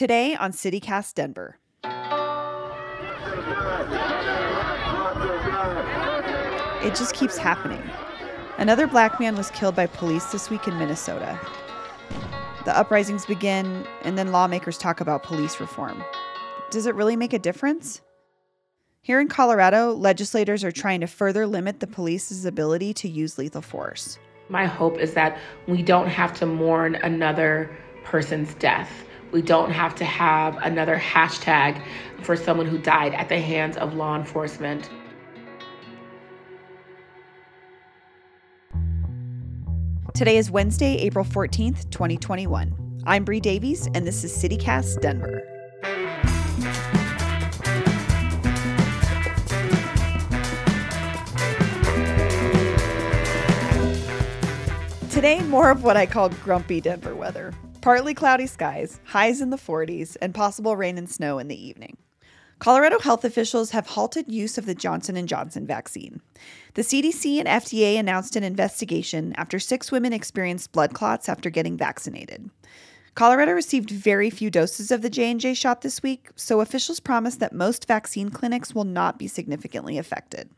Today on CityCast Denver. It just keeps happening. Another black man was killed by police this week in Minnesota. The uprisings begin, and then lawmakers talk about police reform. Does it really make a difference? Here in Colorado, legislators are trying to further limit the police's ability to use lethal force. My hope is that we don't have to mourn another person's death. We don't have to have another hashtag for someone who died at the hands of law enforcement. Today is Wednesday, April 14th, 2021. I'm Bree Davies, and this is CityCast Denver. Today, more of what I call grumpy Denver weather. Partly cloudy skies, highs in the 40s, and possible rain and snow in the evening. Colorado health officials have halted use of the Johnson & Johnson vaccine. The CDC and FDA announced an investigation after 6 women experienced blood clots after getting vaccinated. Colorado received very few doses of the J&J shot this week, so officials promise that most vaccine clinics will not be significantly affected.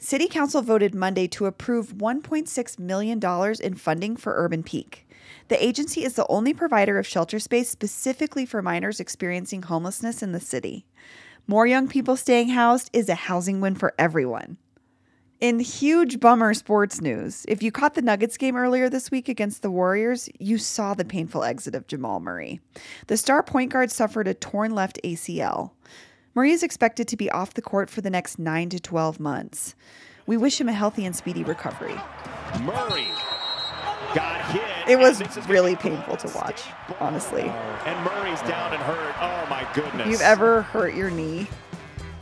City Council voted Monday to approve $1.6 million in funding for Urban Peak. The agency is the only provider of shelter space specifically for minors experiencing homelessness in the city. More young people staying housed is a housing win for everyone. In huge bummer sports news, if you caught the Nuggets game earlier this week against the Warriors, you saw the painful exit of Jamal Murray. The star point guard suffered a torn left ACL. Murray is expected to be off the court for the next 9 to 12 months. We wish him a healthy and speedy recovery. Murray got hit. It was really painful to watch, honestly. And Murray's down and hurt. Oh my goodness. If you've ever hurt your knee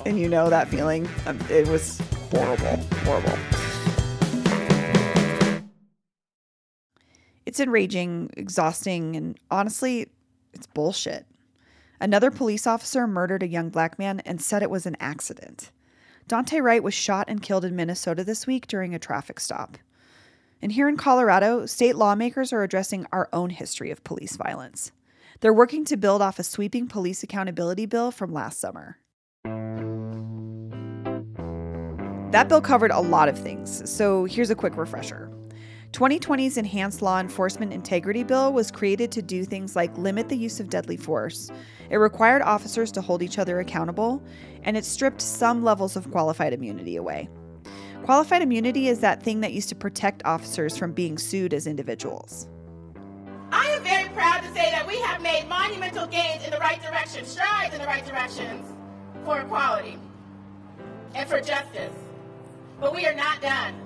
and you know that feeling, um, it was horrible, horrible. It's enraging, exhausting, and honestly, it's bullshit. Another police officer murdered a young black man and said it was an accident. Daunte Wright was shot and killed in Minnesota this week during a traffic stop. And here in Colorado, state lawmakers are addressing our own history of police violence. They're working to build off a sweeping police accountability bill from last summer. That bill covered a lot of things, so here's a quick refresher. 2020's Enhanced Law Enforcement Integrity Bill was created to do things like limit the use of deadly force. It required officers to hold each other accountable, and it stripped some levels of qualified immunity away. Qualified immunity is that thing that used to protect officers from being sued as individuals. I am very proud to say that we have made monumental gains in the right direction, strides in the right directions for equality and for justice. But we are not done.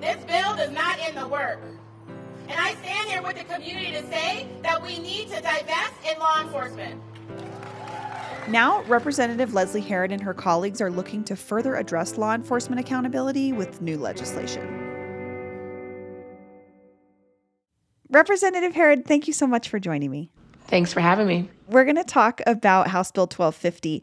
This bill does not end the work. And I stand here with the community to say that we need to divest in law enforcement. Now, Representative Leslie Herod and her colleagues are looking to further address law enforcement accountability with new legislation. Representative Herod, thank you so much for joining me. Thanks for having me. We're going to talk about House Bill 1250.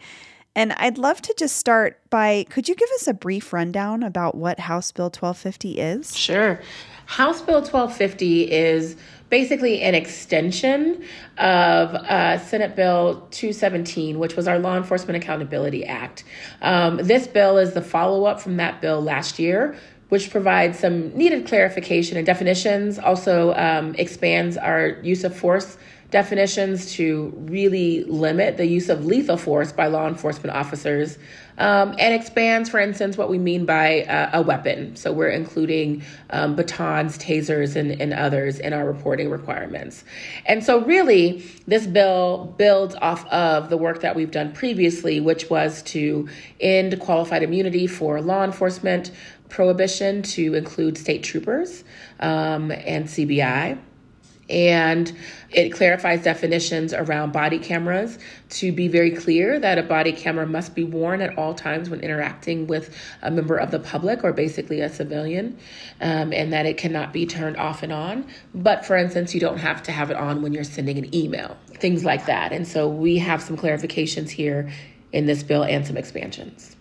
And I'd love to just start by could you give us a brief rundown about what House Bill 1250 is? Sure. House Bill 1250 is basically an extension of uh, Senate Bill 217, which was our Law Enforcement Accountability Act. Um, this bill is the follow up from that bill last year. Which provides some needed clarification and definitions, also um, expands our use of force definitions to really limit the use of lethal force by law enforcement officers um, and expands, for instance, what we mean by uh, a weapon. So we're including um, batons, tasers, and, and others in our reporting requirements. And so, really, this bill builds off of the work that we've done previously, which was to end qualified immunity for law enforcement, prohibition to include state troopers um, and CBI and it clarifies definitions around body cameras to be very clear that a body camera must be worn at all times when interacting with a member of the public or basically a civilian, um, and that it cannot be turned off and on. But for instance, you don't have to have it on when you're sending an email, things like that. And so we have some clarifications here in this bill and some expansions.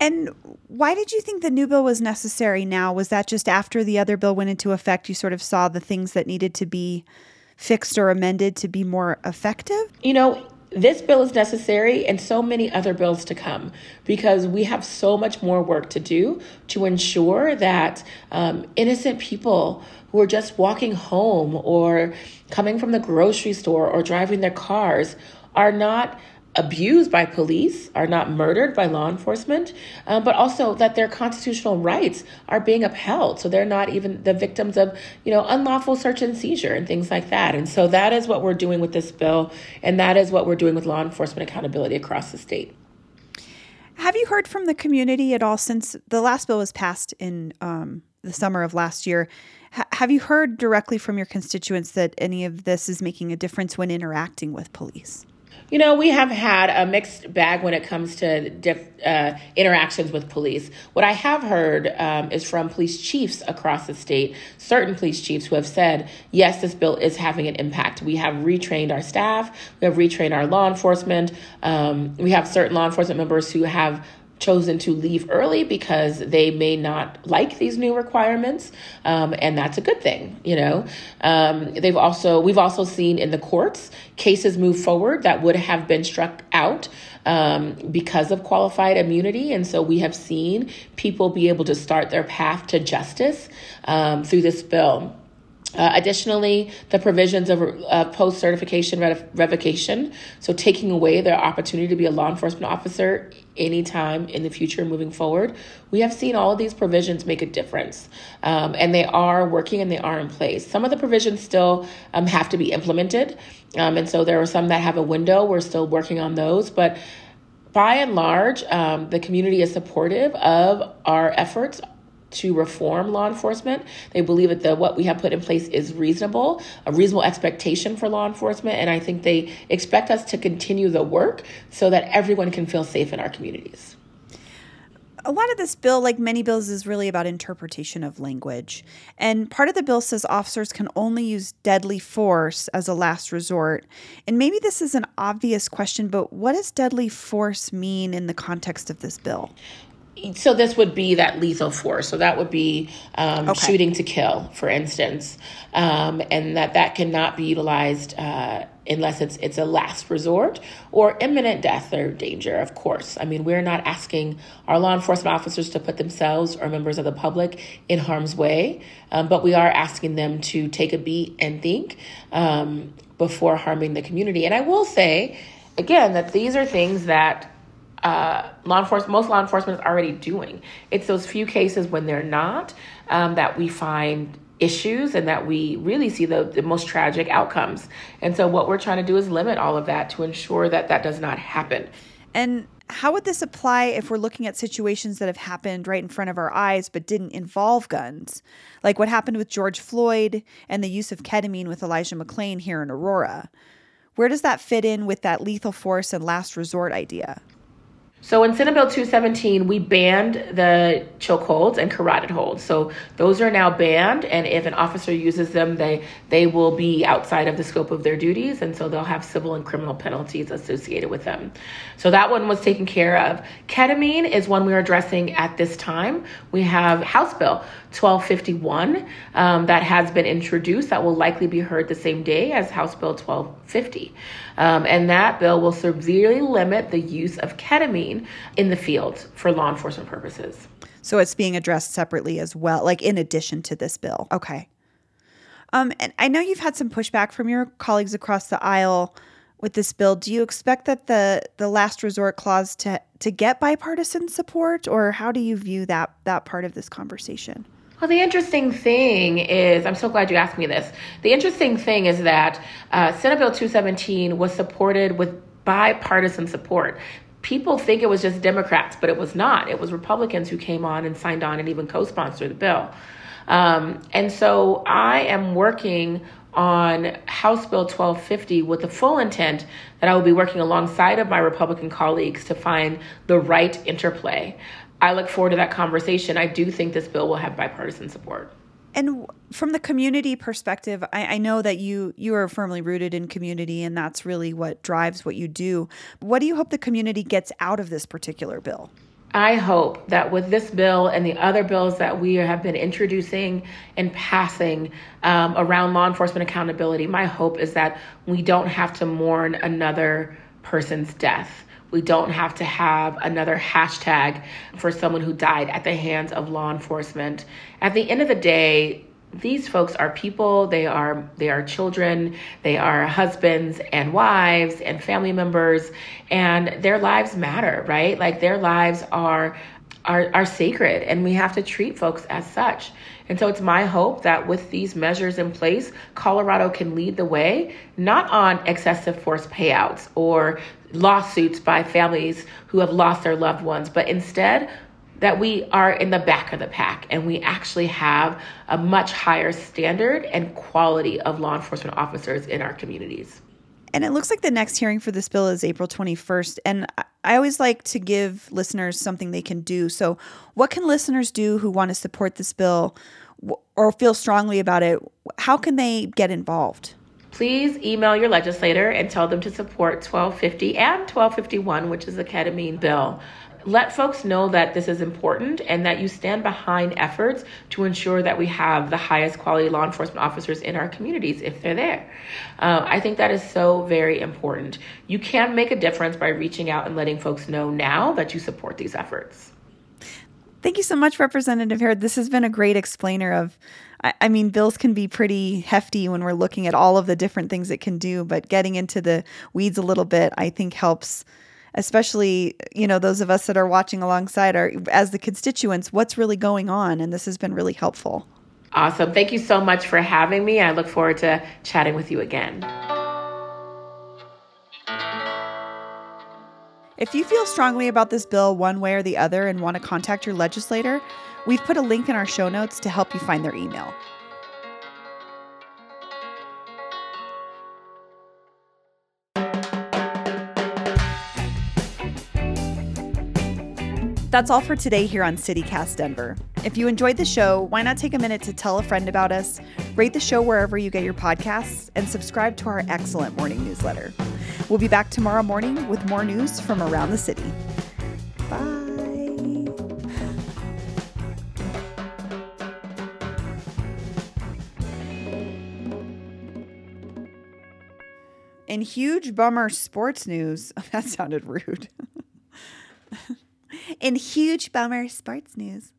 And why did you think the new bill was necessary now? Was that just after the other bill went into effect, you sort of saw the things that needed to be fixed or amended to be more effective? You know, this bill is necessary and so many other bills to come because we have so much more work to do to ensure that um, innocent people who are just walking home or coming from the grocery store or driving their cars are not abused by police, are not murdered by law enforcement, um, but also that their constitutional rights are being upheld. So they're not even the victims of, you know, unlawful search and seizure and things like that. And so that is what we're doing with this bill, and that is what we're doing with law enforcement accountability across the state. Have you heard from the community at all since the last bill was passed in um, the summer of last year? Have you heard directly from your constituents that any of this is making a difference when interacting with police? You know, we have had a mixed bag when it comes to diff, uh, interactions with police. What I have heard um, is from police chiefs across the state, certain police chiefs who have said, yes, this bill is having an impact. We have retrained our staff, we have retrained our law enforcement, um, we have certain law enforcement members who have chosen to leave early because they may not like these new requirements um, and that's a good thing you know? Um, they've also we've also seen in the courts cases move forward that would have been struck out um, because of qualified immunity. And so we have seen people be able to start their path to justice um, through this bill uh, additionally, the provisions of uh, post certification revocation, so taking away their opportunity to be a law enforcement officer anytime in the future moving forward, we have seen all of these provisions make a difference. Um, and they are working and they are in place. Some of the provisions still um, have to be implemented. Um, and so there are some that have a window. We're still working on those. But by and large, um, the community is supportive of our efforts to reform law enforcement. They believe that the what we have put in place is reasonable, a reasonable expectation for law enforcement, and I think they expect us to continue the work so that everyone can feel safe in our communities. A lot of this bill, like many bills, is really about interpretation of language. And part of the bill says officers can only use deadly force as a last resort. And maybe this is an obvious question, but what does deadly force mean in the context of this bill? So this would be that lethal force. So that would be um, okay. shooting to kill for instance. Um, and that that cannot be utilized uh, unless it's it's a last resort or imminent death or danger of course. I mean we're not asking our law enforcement officers to put themselves or members of the public in harm's way. Um, but we are asking them to take a beat and think um, before harming the community. And i will say again that these are things that uh, law enforcement, most law enforcement is already doing. It's those few cases when they're not um, that we find issues and that we really see the, the most tragic outcomes. And so, what we're trying to do is limit all of that to ensure that that does not happen. And how would this apply if we're looking at situations that have happened right in front of our eyes but didn't involve guns? Like what happened with George Floyd and the use of ketamine with Elijah McClain here in Aurora. Where does that fit in with that lethal force and last resort idea? So in Senate Bill 217, we banned the chokeholds and carotid holds. So those are now banned, and if an officer uses them, they they will be outside of the scope of their duties, and so they'll have civil and criminal penalties associated with them. So that one was taken care of. Ketamine is one we are addressing at this time. We have House Bill 1251 um, that has been introduced that will likely be heard the same day as House Bill 1250. Um, and that bill will severely limit the use of ketamine in the field for law enforcement purposes. So it's being addressed separately as well, like in addition to this bill. Okay. Um, and I know you've had some pushback from your colleagues across the aisle with this bill. Do you expect that the the last resort clause to to get bipartisan support, or how do you view that that part of this conversation? Well, the interesting thing is, I'm so glad you asked me this. The interesting thing is that uh, Senate Bill 217 was supported with bipartisan support. People think it was just Democrats, but it was not. It was Republicans who came on and signed on and even co sponsored the bill. Um, and so I am working on House Bill 1250 with the full intent that I will be working alongside of my Republican colleagues to find the right interplay. I look forward to that conversation. I do think this bill will have bipartisan support. And from the community perspective, I, I, know that you you are firmly rooted in community, and that's really what drives what you do. What do you hope the community gets out of this particular bill? I hope that with this bill and the other bills that we have been introducing and passing um, around law enforcement accountability, my hope is that we don't have to mourn another person's death. We don't have to have another hashtag for someone who died at the hands of law enforcement. At the end of the day, these folks are people. They are they are children. They are husbands and wives and family members. And their lives matter right? Like their lives are are, are sacred and we have to treat folks as such. And so it's my hope that with these measures in place colorado can lead the way not on excessive force payouts or lawsuits by families who have lost their loved ones but instead that we are in the back of the pack and we actually have a much higher standard and quality of law enforcement officers in our communities. And it looks like the next hearing for this bill is April 21st. And I always like to give listeners something they can do. So, what can listeners do who want to support this bill or feel strongly about it? How can they get involved? Please email your legislator and tell them to support 1250 and 1251, which is the ketamine bill let folks know that this is important and that you stand behind efforts to ensure that we have the highest quality law enforcement officers in our communities if they're there. Uh, I think that is so very important. You can make a difference by reaching out and letting folks know now that you support these efforts. Thank you so much, Representative Herod. This has been a great explainer of. I mean, bills can be pretty hefty when we're looking at all of the different things it can do, but getting into the weeds a little bit, I think, helps especially you know those of us that are watching alongside are as the constituents what's really going on and this has been really helpful. Awesome. Thank you so much for having me. I look forward to chatting with you again if you feel strongly about this bill one way or the other and want to contact your legislator we've put a link in our show notes to help you find their email That's all for today here on CityCast Denver. If you enjoyed the show, why not take a minute to tell a friend about us, rate the show wherever you get your podcasts, and subscribe to our excellent morning newsletter. We'll be back tomorrow morning with more news from around the city. Bye. In huge bummer sports news, that sounded rude. In huge bummer sports news,